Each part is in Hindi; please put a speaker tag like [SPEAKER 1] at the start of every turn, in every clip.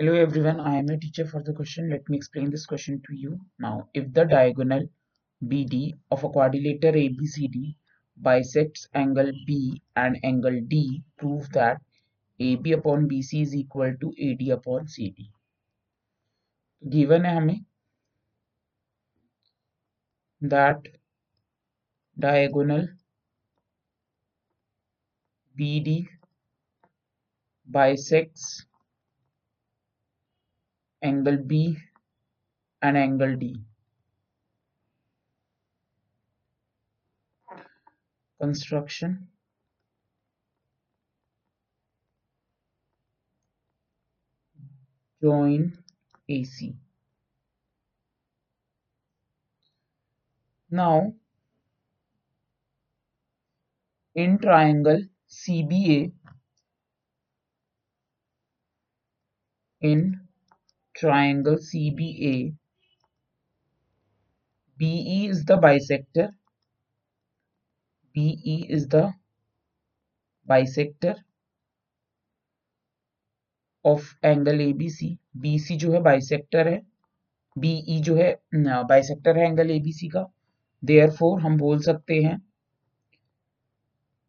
[SPEAKER 1] Hello everyone, I am a teacher for the question. Let me explain this question to you. Now, if the diagonal BD of a quadrilateral ABCD bisects angle B and angle D, prove that AB upon BC is equal to AD upon CD. Given है हमें that diagonal BD bisects angle B and angle D. Construction join AC. Now in triangle CBA in triangle CBA BE is the bisector BE is the bisector of angle ABC BC जो है bisector है BE जो है bisector है angle ABC का therefore हम बोल सकते हैं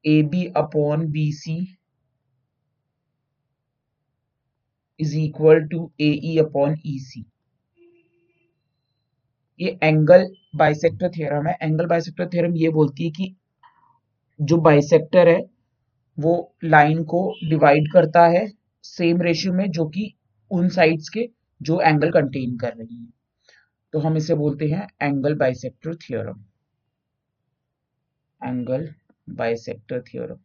[SPEAKER 1] AB upon BC is equal to A upon E C ये एंगल बाइसेक्टर थ्योरम है। एंगल बाइसेक्टर थ्योरम ये बोलती है कि जो बाइसेक्टर है, वो लाइन को डिवाइड करता है सेम रेशियो में, जो कि उन साइड्स के जो एंगल कंटेन कर रही है। तो हम इसे बोलते हैं angle bisector theorem angle bisector theorem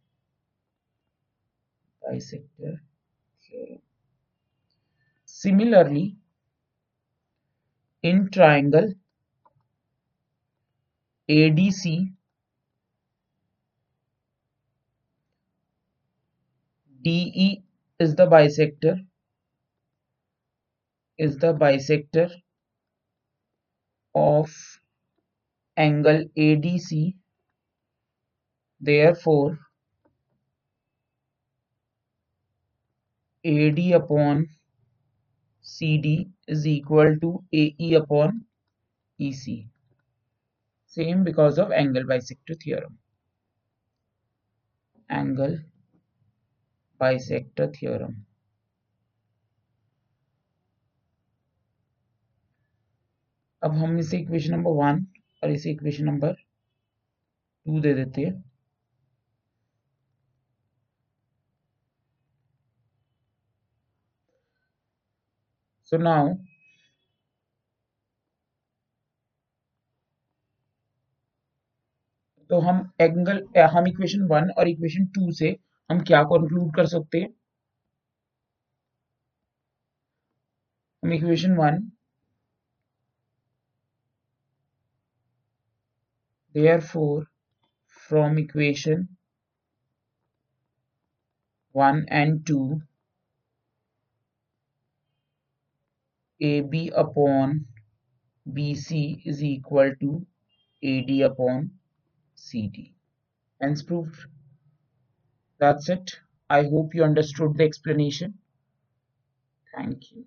[SPEAKER 1] bisector theorem Similarly, in triangle ADC, DE is the bisector is the bisector of angle ADC therefore AD upon CD is equal to AE upon EC. Same because of angle bisector theorem. Angle bisector theorem. अब हम इसे इक्वेशन नंबर वन और इसे इक्वेशन नंबर टू दे देते हैं So now तो हम एंगल हम इक्वेशन वन और इक्वेशन टू से हम क्या कंक्लूड कर सकते हैं? हम equation one therefore, from equation 1 and 2 AB upon BC is equal to AD upon CD. Hence proved. That's it. I hope you understood the explanation. Thank you.